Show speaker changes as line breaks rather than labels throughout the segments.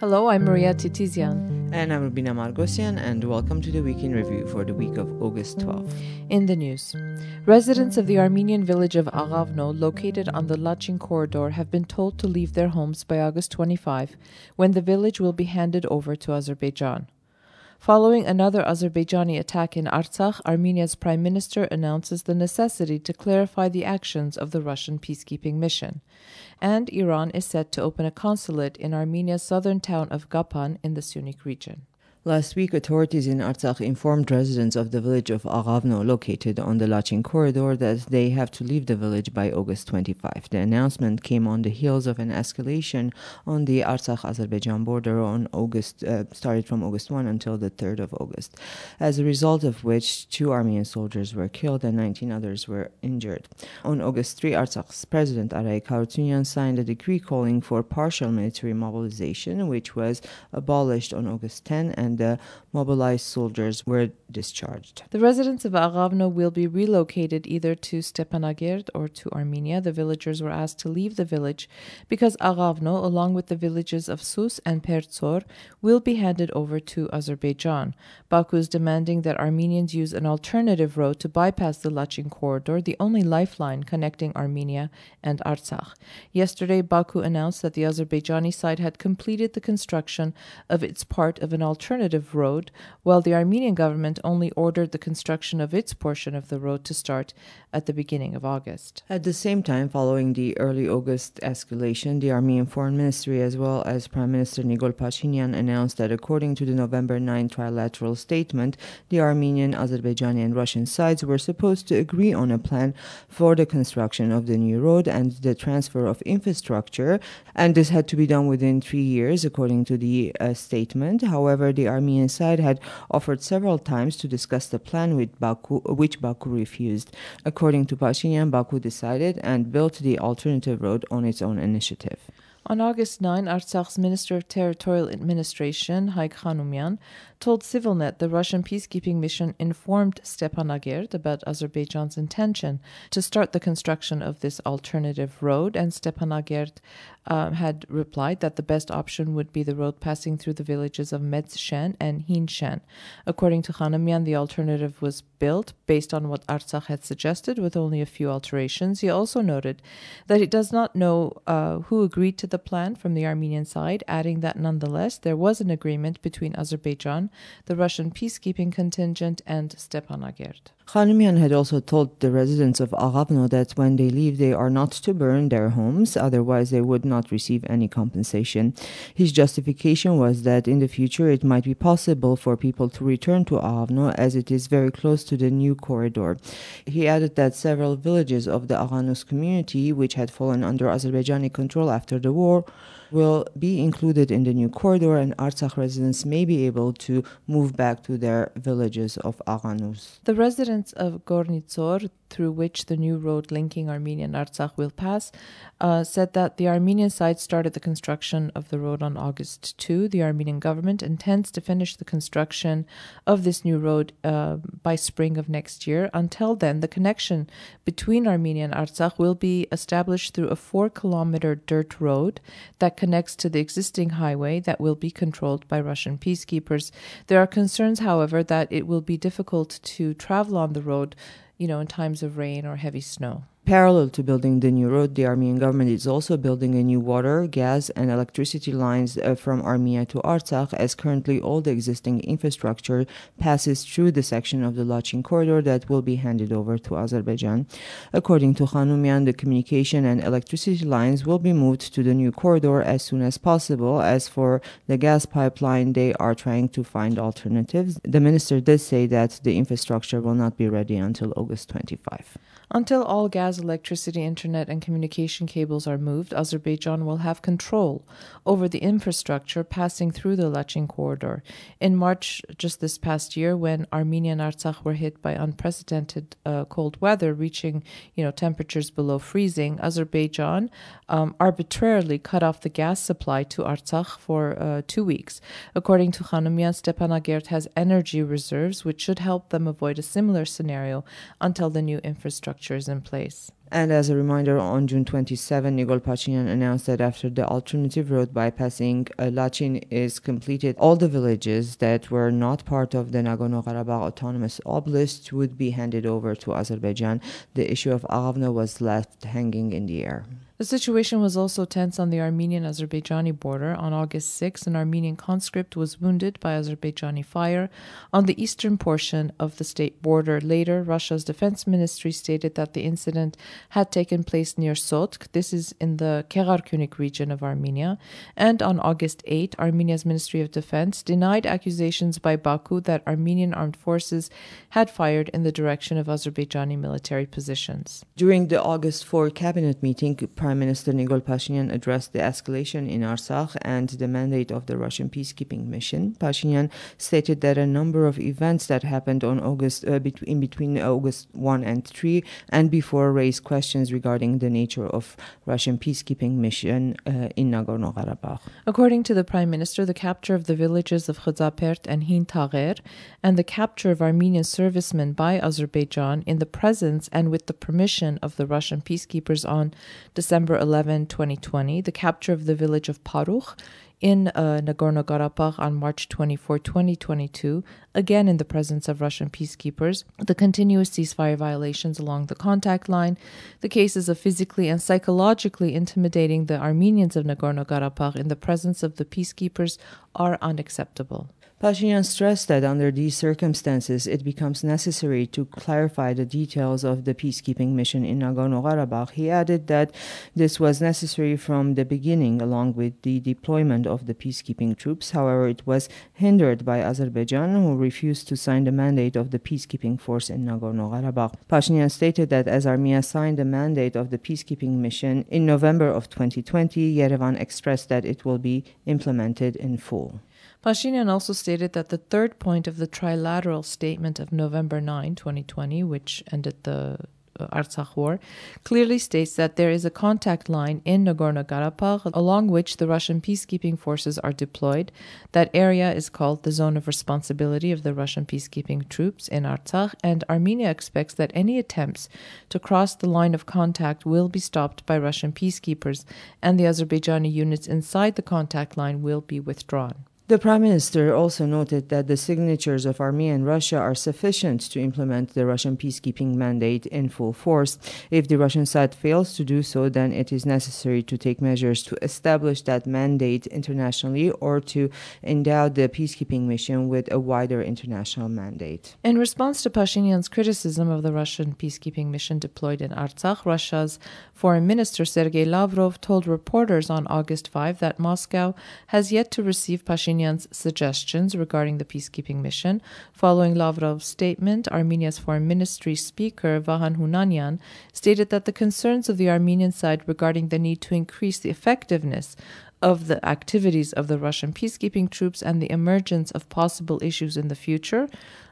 Hello, I'm Maria Titizian.
And I'm Rubina Margosian, and welcome to the Week in Review for the week of August 12.
In the news, residents of the Armenian village of Aghavno, located on the Lachin corridor, have been told to leave their homes by August 25, when the village will be handed over to Azerbaijan. Following another Azerbaijani attack in Artsakh, Armenia's prime minister announces the necessity to clarify the actions of the Russian peacekeeping mission. And Iran is set to open a consulate in Armenia's southern town of Gapan in the Syunik region.
Last week, authorities in Artsakh informed residents of the village of Aghavno, located on the Lachin corridor, that they have to leave the village by August 25. The announcement came on the heels of an escalation on the Artsakh-Azerbaijan border on August, uh, started from August 1 until the 3rd of August, as a result of which two Armenian soldiers were killed and 19 others were injured. On August 3, Artsakh's president Arayik Harutyunyan signed a decree calling for partial military mobilization, which was abolished on August 10 and and the mobilized soldiers were discharged.
The residents of Aghavno will be relocated either to Stepanakert or to Armenia. The villagers were asked to leave the village because Aghavno, along with the villages of Sus and Pertsor, will be handed over to Azerbaijan. Baku is demanding that Armenians use an alternative road to bypass the Lachin corridor, the only lifeline connecting Armenia and Artsakh. Yesterday, Baku announced that the Azerbaijani side had completed the construction of its part of an alternative alternative road, while the Armenian government only ordered the construction of its portion of the road to start at the beginning of August.
At the same time, following the early August escalation, the Armenian Foreign Ministry as well as Prime Minister Nikol Pashinyan announced that according to the November 9 trilateral statement, the Armenian, Azerbaijani, and Russian sides were supposed to agree on a plan for the construction of the new road and the transfer of infrastructure, and this had to be done within three years, according to the uh, statement. However, the Armenian side had offered several times to discuss the plan with Baku, which Baku refused. According to Pashinyan, Baku decided and built the alternative road on its own initiative.
On August 9, Artsakh's Minister of Territorial Administration, Haik Khanumyan, told CivilNet the Russian peacekeeping mission informed Stepanakert about Azerbaijan's intention to start the construction of this alternative road, and Stepanakert um, had replied that the best option would be the road passing through the villages of Medzshen and Hinshen. According to Khanumyan, the alternative was built based on what Artsakh had suggested, with only a few alterations. He also noted that he does not know uh, who agreed to the plan from the Armenian side, adding that nonetheless there was an agreement between Azerbaijan the Russian peacekeeping contingent, and Stepanakert.
Khanumyan had also told the residents of Aghavno that when they leave, they are not to burn their homes, otherwise, they would not receive any compensation. His justification was that in the future it might be possible for people to return to Aghavno as it is very close to the new corridor. He added that several villages of the Aghanus community, which had fallen under Azerbaijani control after the war, will be included in the new corridor, and Artsakh residents may be able to move back to their villages of Aghanus.
The residents of Gornitsor, through which the new road linking Armenia and Artsakh will pass, uh, said that the Armenian side started the construction of the road on August 2. The Armenian government intends to finish the construction of this new road uh, by spring of next year. Until then, the connection between Armenia and Artsakh will be established through a four kilometer dirt road that connects to the existing highway that will be controlled by Russian peacekeepers. There are concerns, however, that it will be difficult to travel on the road, you know, in times of rain or heavy snow.
Parallel to building the new road, the Armenian government is also building a new water, gas, and electricity lines uh, from Armenia to Artsakh, as currently all the existing infrastructure passes through the section of the Lachin corridor that will be handed over to Azerbaijan. According to Khanumyan, the communication and electricity lines will be moved to the new corridor as soon as possible. As for the gas pipeline, they are trying to find alternatives. The minister did say that the infrastructure will not be ready until August 25.
Until all gas, electricity, internet, and communication cables are moved, Azerbaijan will have control over the infrastructure passing through the Lachin corridor. In March, just this past year, when Armenia and Artsakh were hit by unprecedented uh, cold weather, reaching you know temperatures below freezing, Azerbaijan um, arbitrarily cut off the gas supply to Artsakh for uh, two weeks. According to Khanumyan, Stepanakert has energy reserves, which should help them avoid a similar scenario until the new infrastructure in place.
And as a reminder, on June 27, Nikol Pashinyan announced that after the alternative road bypassing uh, Lachin is completed, all the villages that were not part of the Nagorno-Karabakh Autonomous Oblast would be handed over to Azerbaijan. The issue of Aghavno was left hanging in the air.
The situation was also tense on the Armenian Azerbaijani border. On August 6, an Armenian conscript was wounded by Azerbaijani fire on the eastern portion of the state border. Later, Russia's defense ministry stated that the incident had taken place near Sotk. This is in the Gegharkunik region of Armenia. And on August 8, Armenia's Ministry of Defense denied accusations by Baku that Armenian armed forces had fired in the direction of Azerbaijani military positions.
During the August 4 cabinet meeting, Prime Minister Nikol Pashinyan addressed the escalation in Artsakh and the mandate of the Russian peacekeeping mission. Pashinyan stated that a number of events that happened on August uh, in between August 1 and 3 and before raised questions regarding the nature of Russian peacekeeping mission uh, in Nagorno-Karabakh.
According to the Prime Minister, the capture of the villages of Khazapert and Hin Tagher and the capture of Armenian servicemen by Azerbaijan in the presence and with the permission of the Russian peacekeepers on December December 11, 2020, the capture of the village of Parukh in uh, Nagorno Karabakh on March 24, 2022, again in the presence of Russian peacekeepers, the continuous ceasefire violations along the contact line, the cases of physically and psychologically intimidating the Armenians of Nagorno Karabakh in the presence of the peacekeepers are unacceptable.
Pashinyan stressed that under these circumstances, it becomes necessary to clarify the details of the peacekeeping mission in Nagorno Karabakh. He added that this was necessary from the beginning, along with the deployment of the peacekeeping troops. However, it was hindered by Azerbaijan, who refused to sign the mandate of the peacekeeping force in Nagorno Karabakh. Pashinyan stated that as Armenia signed the mandate of the peacekeeping mission in November of 2020, Yerevan expressed that it will be implemented in full.
Pashinyan also stated that the third point of the trilateral statement of November 9, 2020, which ended the Artsakh war, clearly states that there is a contact line in Nagorno Karabakh along which the Russian peacekeeping forces are deployed. That area is called the zone of responsibility of the Russian peacekeeping troops in Artsakh, and Armenia expects that any attempts to cross the line of contact will be stopped by Russian peacekeepers, and the Azerbaijani units inside the contact line will be withdrawn.
The Prime Minister also noted that the signatures of Armenia and Russia are sufficient to implement the Russian peacekeeping mandate in full force. If the Russian side fails to do so, then it is necessary to take measures to establish that mandate internationally or to endow the peacekeeping mission with a wider international mandate.
In response to Pashinyan's criticism of the Russian peacekeeping mission deployed in Artsakh, Russia's Foreign Minister Sergei Lavrov told reporters on August 5 that Moscow has yet to receive Pashinyan Suggestions regarding the peacekeeping mission. Following Lavrov's statement, Armenia's foreign ministry speaker Vahan Hunanyan stated that the concerns of the Armenian side regarding the need to increase the effectiveness of the activities of the Russian peacekeeping troops and the emergence of possible issues in the future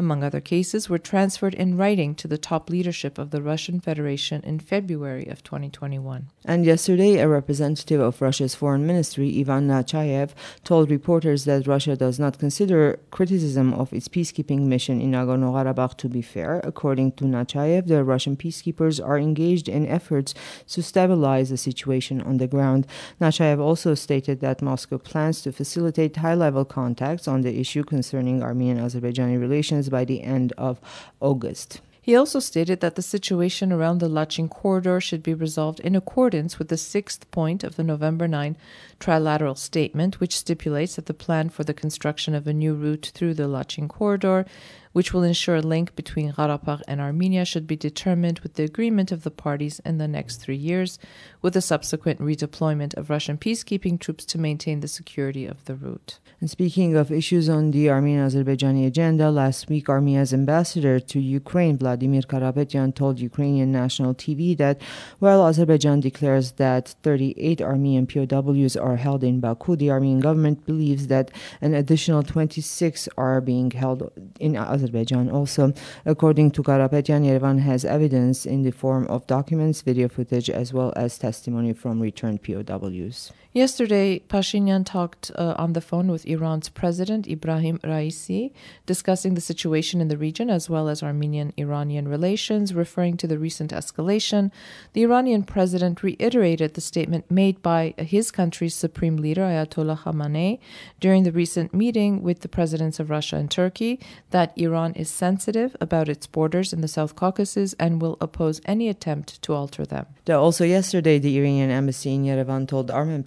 among other cases, were transferred in writing to the top leadership of the Russian Federation in February of 2021.
And yesterday, a representative of Russia's foreign ministry, Ivan Nechayev, told reporters that Russia does not consider criticism of its peacekeeping mission in Nagorno Karabakh to be fair. According to Nechayev, the Russian peacekeepers are engaged in efforts to stabilize the situation on the ground. Nechayev also stated that Moscow plans to facilitate high level contacts on the issue concerning Armenian Azerbaijani relations by the end of August.
He also stated that the situation around the Lachin corridor should be resolved in accordance with the sixth point of the November 9 trilateral statement, which stipulates that the plan for the construction of a new route through the Lachin corridor which will ensure a link between Karabakh and Armenia, should be determined with the agreement of the parties in the next three years, with the subsequent redeployment of Russian peacekeeping troops to maintain the security of the route.
And speaking of issues on the Armenian Azerbaijani agenda, last week Armenia's ambassador to Ukraine, Vladimir Karapetyan, told Ukrainian national TV that while Azerbaijan declares that 38 Armenian POWs are held in Baku, the Armenian government believes that an additional 26 are being held in Azerbaijan. Also, according to Karapetyan, Yerevan has evidence in the form of documents, video footage, as well as testimony from returned POWs.
Yesterday, Pashinyan talked uh, on the phone with Iran's President Ibrahim Raisi, discussing the situation in the region as well as Armenian Iranian relations, referring to the recent escalation. The Iranian president reiterated the statement made by his country's supreme leader, Ayatollah Khamenei, during the recent meeting with the presidents of Russia and Turkey that Iran is sensitive about its borders in the South Caucasus and will oppose any attempt to alter them.
Also, yesterday, the Iranian embassy in Yerevan told Armen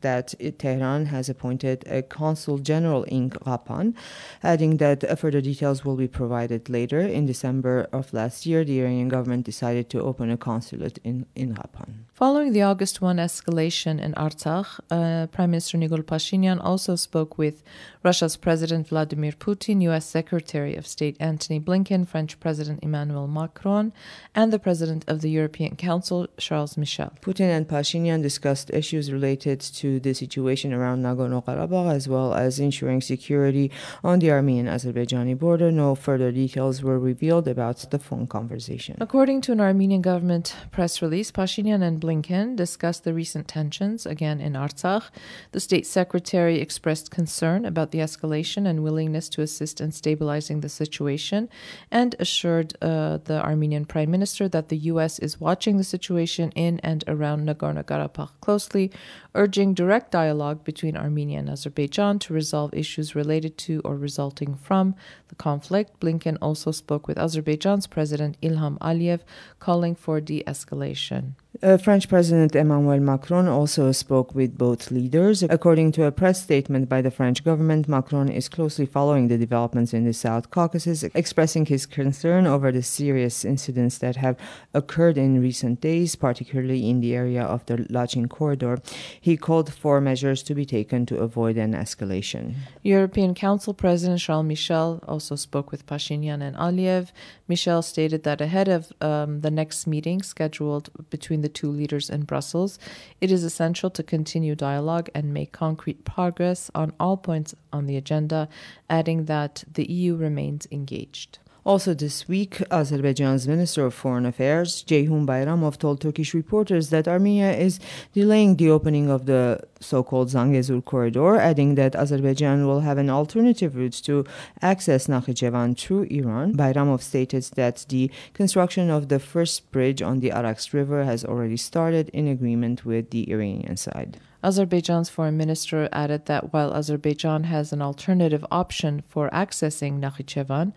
that Tehran has appointed a consul general in Kapan, adding that further details will be provided later. In December of last year, the Iranian government decided to open a consulate in, in Kapan.
Following the August 1 escalation in Artsakh, uh, Prime Minister Nikol Pashinyan also spoke with Russia's President Vladimir Putin, U.S. Secretary of State Antony Blinken, French President Emmanuel Macron, and the President of the European Council, Charles Michel.
Putin and Pashinyan discussed issues related to the situation around Nagorno Karabakh as well as ensuring security on the Armenian Azerbaijani border. No further details were revealed about the phone conversation.
According to an Armenian government press release, Pashinyan and Blinken discussed the recent tensions again in Artsakh. The state secretary expressed concern about the escalation and willingness to assist in stabilizing the situation and assured uh, the Armenian prime minister that the U.S. is watching the situation in and around Nagorno Karabakh closely, urging direct dialogue between Armenia and Azerbaijan to resolve issues related to or resulting from the conflict. Blinken also spoke with Azerbaijan's President Ilham Aliyev, calling for de escalation.
Uh, French President Emmanuel Macron also spoke with both leaders. According to a press statement by the French government, Macron is closely following the developments in the South Caucasus, expressing his concern over the serious incidents that have occurred in recent days, particularly in the area of the Lachin corridor. He called for measures to be taken to avoid an escalation.
European Council President Charles Michel also spoke with Pashinyan and Aliyev. Michel stated that ahead of um, the next meeting scheduled between the two leaders in Brussels, it is essential to continue dialogue and make concrete progress on all points on the agenda, adding that the EU remains engaged.
Also this week, Azerbaijan's Minister of Foreign Affairs, Ceyhun Bayramov, told Turkish reporters that Armenia is delaying the opening of the so-called Zangezur corridor, adding that Azerbaijan will have an alternative route to access Nakhichevan through Iran. Bayramov stated that the construction of the first bridge on the Araks River has already started in agreement with the Iranian side.
Azerbaijan's foreign minister added that while Azerbaijan has an alternative option for accessing Nakhichevan,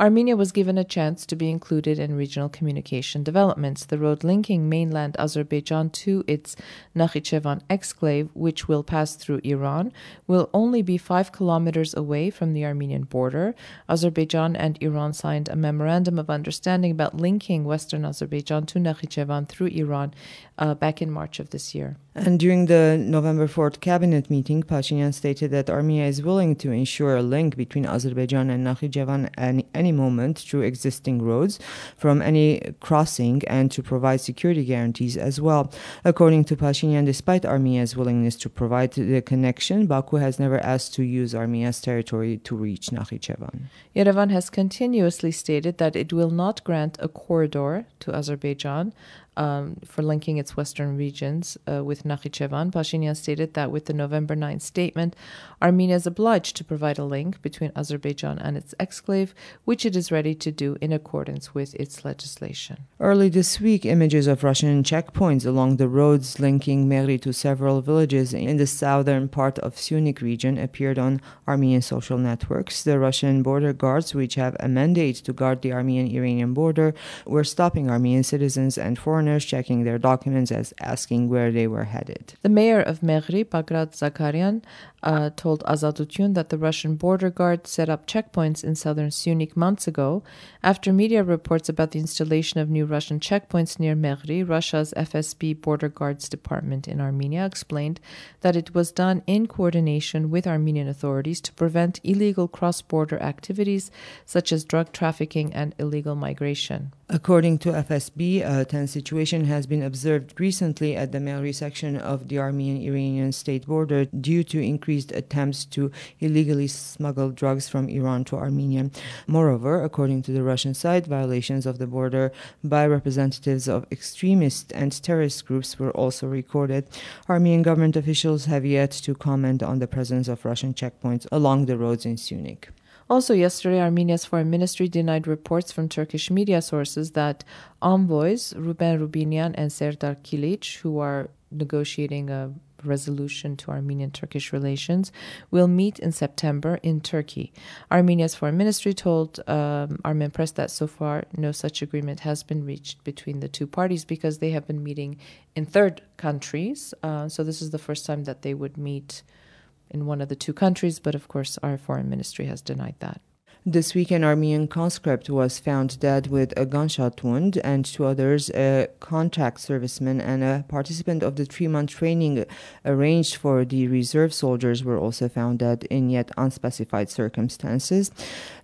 Armenia was given a chance to be included in regional communication developments. The road linking mainland Azerbaijan to its Nakhichevan exclave, which will pass through Iran, will only be five kilometers away from the Armenian border. Azerbaijan and Iran signed a memorandum of understanding about linking Western Azerbaijan to Nakhichevan through Iran uh, back in March of this year.
And during the November 4th cabinet meeting, Pashinyan stated that Armenia is willing to ensure a link between Azerbaijan and Nakhichevan at any moment through existing roads from any crossing and to provide security guarantees as well. According to Pashinyan, despite Armenia's willingness to provide the connection, Baku has never asked to use Armenia's territory to reach Nakhichevan.
Yerevan has continuously stated that it will not grant a corridor to Azerbaijan um, for linking its western regions uh, with Nakhichevan. Pashinyan stated that with the November 9 statement, Armenia is obliged to provide a link between Azerbaijan and its exclave, which it is ready to do in accordance with its legislation.
Early this week, images of Russian checkpoints along the roads linking Mehri to several villages in the southern part of Syunik region appeared on Armenian social networks. The Russian border guards, which have a mandate to guard the Armenian-Iranian border, were stopping Armenian citizens and foreigners checking their documents as asking where they were headed.
The mayor of Mehri, Bagrat Zakarian, uh, told Azatutyun that the Russian border guard set up checkpoints in southern Syunik months ago. After media reports about the installation of new Russian checkpoints near Mehri, Russia's FSB Border Guards Department in Armenia explained that it was done in coordination with Armenian authorities to prevent illegal cross border activities such as drug trafficking and illegal migration.
According to FSB, a tense situation has been observed recently at the Mehri section of the Armenian-Iranian state border due to increased attempts to illegally smuggle drugs from Iran to Armenia. Moreover, according to the Russian side, violations of the border by representatives of extremist and terrorist groups were also recorded. Armenian government officials have yet to comment on the presence of Russian checkpoints along the roads in Syunik.
Also, yesterday, Armenia's foreign ministry denied reports from Turkish media sources that envoys Ruben Rubinian and Serdar Kilic, who are negotiating a resolution to Armenian Turkish relations, will meet in September in Turkey. Armenia's foreign ministry told um, Armenpress that so far no such agreement has been reached between the two parties because they have been meeting in third countries. Uh, so, this is the first time that they would meet in one of the two countries, but of course, our foreign ministry has denied that.
This week, an Armenian conscript was found dead with a gunshot wound, and two others, a contract serviceman and a participant of the three month training arranged for the reserve soldiers, were also found dead in yet unspecified circumstances.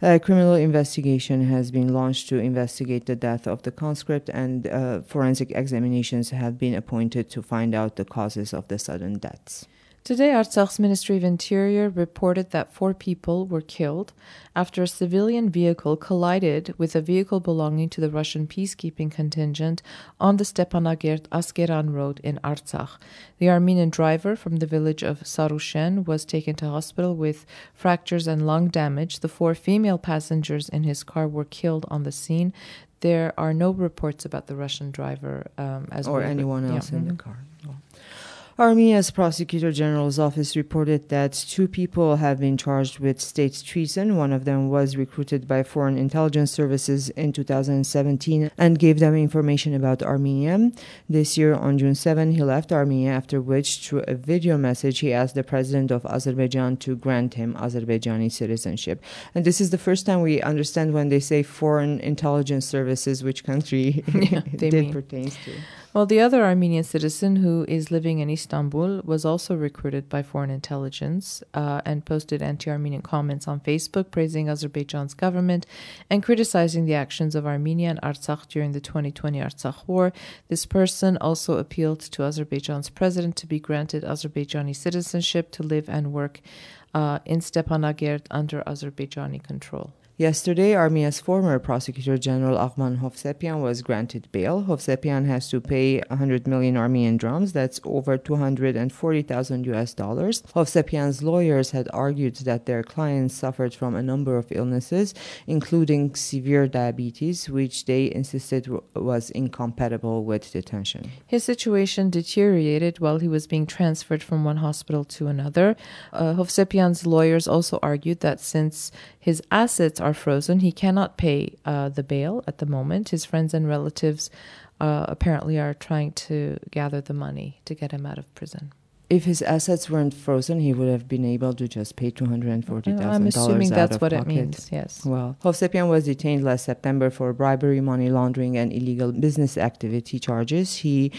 A criminal investigation has been launched to investigate the death of the conscript, and uh, forensic examinations have been appointed to find out the causes of the sudden deaths.
Today, Artsakh's Ministry of Interior reported that four people were killed after a civilian vehicle collided with a vehicle belonging to the Russian peacekeeping contingent on the Stepanakert Askeran road in Artsakh. The Armenian driver from the village of Sarushen was taken to hospital with fractures and lung damage. The four female passengers in his car were killed on the scene. There are no reports about the Russian driver um, as
or
well.
anyone else
Yeah.
in the car. No. Armenia's Prosecutor General's office reported that two people have been charged with state treason. One of them was recruited by foreign intelligence services in 2017 and gave them information about Armenia. This year, on June 7, he left Armenia, after which, through a video message, he asked the president of Azerbaijan to grant him Azerbaijani citizenship. And this is the first time we understand when they say foreign intelligence services, which country
Yeah, they
it pertains to.
Well, the other Armenian citizen who is living in Istanbul was also recruited by foreign intelligence uh, and posted anti Armenian comments on Facebook, praising Azerbaijan's government and criticizing the actions of Armenia and Artsakh during the 2020 Artsakh war. This person also appealed to Azerbaijan's president to be granted Azerbaijani citizenship to live and work uh, in Stepanakert under Azerbaijani control.
Yesterday, Armenia's former Prosecutor General Aghvan Hovsepian was granted bail. Hovsepian has to pay 100 million Armenian drams, that's over 240,000 US dollars. Hovsepian's lawyers had argued that their client suffered from a number of illnesses, including severe diabetes, which they insisted was incompatible with detention.
His situation deteriorated while he was being transferred from one hospital to another. Uh, Hovsepian's lawyers also argued that since his assets are frozen, he cannot pay uh, the bail at the moment. His friends and relatives uh, apparently are trying to gather the money to get him out of prison.
If his assets weren't frozen, he would have been able to just pay $240,000
I'm assuming
out
that's what it
pocket.
means. Yes.
Well, Hovsepian was detained last September for bribery, money laundering, and illegal business activity charges. He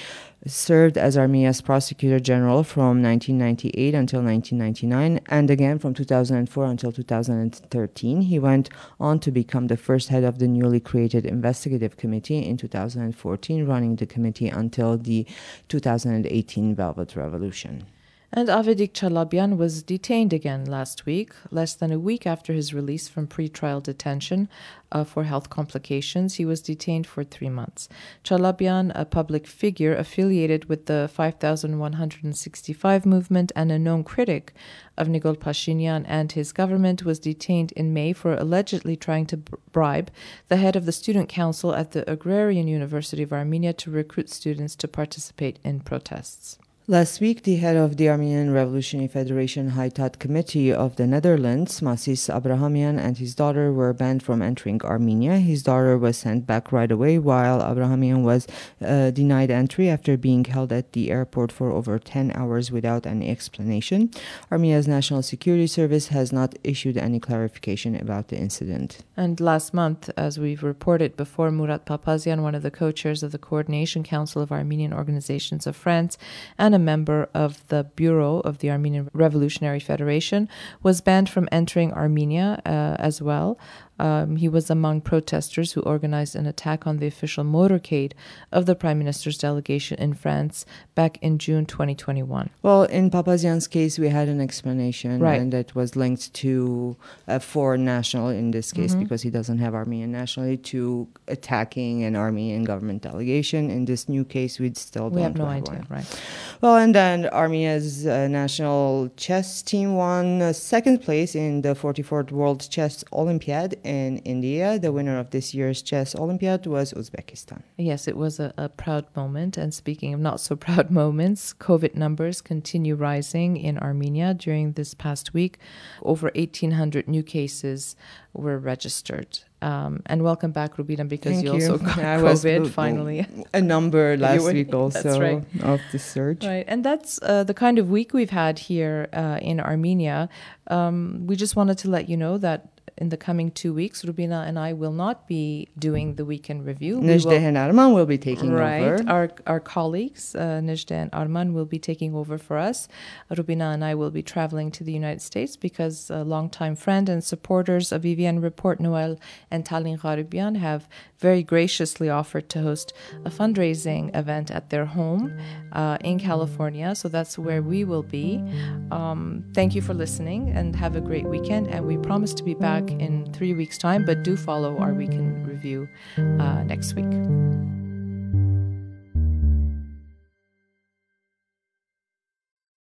served as Armenia's prosecutor general from 1998 until 1999, and again from 2004 until 2013. He went on to become the first head of the newly created investigative committee in 2014, running the committee until the 2018 Velvet Revolution.
And Avedik Chalabian was detained again last week, less than a week after his release from pretrial detention uh, for health complications. He was detained for three months. Chalabian, a public figure affiliated with the 5165 movement and a known critic of Nikol Pashinyan and his government, was detained in May for allegedly trying to bribe the head of the student council at the Agrarian University of Armenia to recruit students to participate in protests.
Last week, the head of the Armenian Revolutionary Federation Haitat Committee of the Netherlands, Masis Abrahamian, and his daughter were banned from entering Armenia. His daughter was sent back right away, while Abrahamian was uh, denied entry after being held at the airport for over 10 hours without any explanation. Armenia's National Security Service has not issued any clarification about the incident.
And last month, as we've reported before, Murat Papazian, one of the co chairs of the Coordination Council of Armenian Organizations of France and a member of the Bureau of the Armenian Revolutionary Federation, was banned from entering Armenia uh, as well. Um, he was among protesters who organized an attack on the official motorcade of the prime minister's delegation in France back in June 2021.
Well, in Papazian's case, we had an explanation,
Right.
and that was linked to a foreign national in this case
Mm-hmm.
because he doesn't have Armenian nationality to attacking an Armenian government delegation. In this new case, we'd still
We
don't
have no
one.
idea, right?
Well, and then Armenia's uh, national chess team won uh, second place in the 44th World Chess Olympiad in India. The winner of this year's chess Olympiad was Uzbekistan.
Yes, it was a, a proud moment. And speaking of not so proud moments, COVID numbers continue rising in Armenia during this past week. Over 1,800 new cases were registered. Um, and welcome back, Rubina, because
Thank
you,
you.
also got
I
COVID
w-
finally.
A number last week also
right.
of the surge.
Right, and that's uh, the kind of week we've had here uh, in Armenia. Um, we just wanted to let you know that in the coming two weeks, Rubina and I will not be doing the weekend review. We
Nejdeh Arman will be taking
right.
over.
Our our colleagues, uh, Nejda and Arman, will be taking over for us. Rubina and I will be traveling to the United States because a longtime friend and supporters of EVN Report, Noel and Talin Gharubian, have very graciously offered to host a fundraising event at their home uh, in California. So that's where we will be. Um, thank you for listening and have a great weekend. And we promise to be back in three weeks' time, but do follow our weekend review uh, next week.